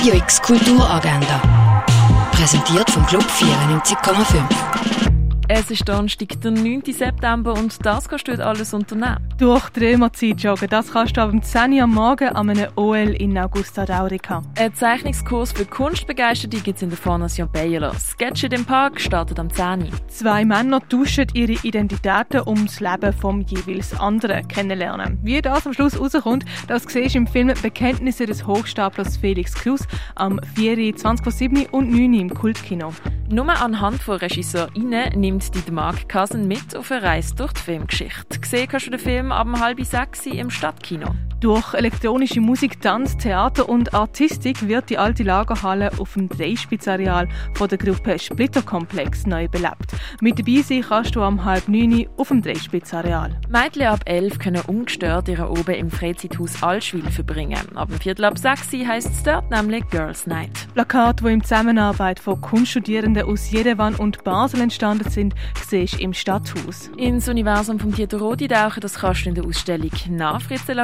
Radio X Kulturagenda. Präsentiert vom Club 94,5. Es ist Donnerstag, der 9. September und das kannst du alles unternehmen. Durch die Römerzeit joggen, das kannst du am 10 Uhr am Morgen an einem OL in Augusta Daurica. Ein Zeichnungskurs für Kunstbegeisterte gibt es in der Fondation Baylor. Sketch im Park startet am 10 Uhr. Zwei Männer tauschen ihre Identitäten, um das Leben vom jeweils anderen kennenlernen. Wie das am Schluss rauskommt, das siehst du im Film Bekenntnisse des Hochstaplers Felix Kruse am 4. 20 und 9 im Kultkino. Nur anhand von RegisseurInnen nimmt die Mark Cousin mit auf eine Reise durch die Filmgeschichte. Gesehen kannst du den Film ab halb sechs im Stadtkino. Durch elektronische Musik, Tanz, Theater und Artistik wird die alte Lagerhalle auf dem Dreispitzareal von der Gruppe Splitterkomplex neu belebt. Mit dabei sein kannst du am halb neun auf dem Dreispitzareal. Mädchen ab elf können ungestört ihre Oben im Freizeithaus Allschwil verbringen. Ab dem Viertel ab sechs heisst es dort nämlich Girls Night. Plakate, die in Zusammenarbeit von Kunststudierenden aus Jerewan und Basel entstanden sind, siehst du im Stadthaus. Ins Universum von Dieter Rodi tauchen, das kannst du in der Ausstellung «Nach Fritze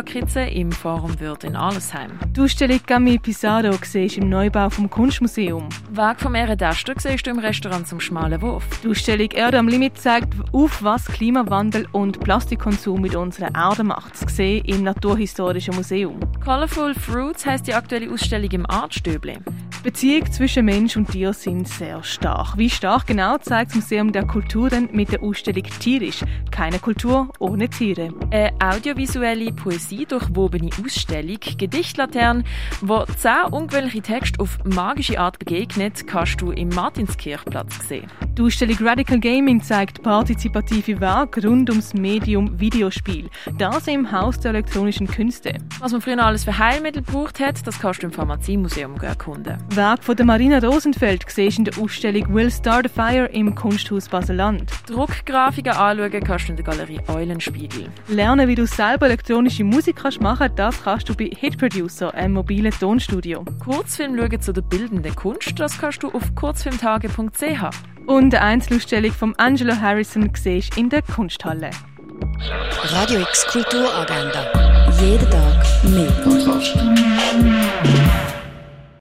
Lakritze» im Forum Würth in Allesheim. Die Ausstellung Gami Pizarro siehst im Neubau vom Kunstmuseum. Weg vom Ehrendester siehst du im Restaurant zum Schmalen Wurf. Die Ausstellung Erde am Limit zeigt auf, was Klimawandel und Plastikkonsum mit unserer Erde macht. Zu sehen im Naturhistorischen Museum. Colorful Fruits heisst die aktuelle Ausstellung im Artstöble. Beziehungen zwischen Mensch und Tier sind sehr stark. Wie stark genau zeigt das Museum der Kulturen mit der Ausstellung Tierisch. Keine Kultur ohne Tiere. Eine audiovisuelle Poesie durchwobene Ausstellung Gedichtlaterne, wo zehn ungewöhnliche Texte auf magische Art begegnet, kannst du im Martinskirchplatz sehen. Die Ausstellung Radical Gaming zeigt partizipative Werke rund ums Medium Videospiel. Das im Haus der elektronischen Künste. Was man früher alles für Heilmittel gebraucht hat, das kannst du im Pharmaziemuseum erkunden. Werk von der Marina Rosenfeld siehst in der Ausstellung Will Start a Fire im Kunsthaus Baseland. Druckgrafiken anschauen kannst du in der Galerie Eulenspiegel. Lernen, wie du selber elektronische Musik kannst machen das kannst du bei Hit Producer, einem mobilen Tonstudio. Kurzfilm schauen zu der bildenden Kunst, das kannst du auf kurzfilmtage.ch. Und eine Einzelausstellung von Angelo Harrison siehst in der Kunsthalle. Radio X Kulturagenda. Jeden Tag mehr.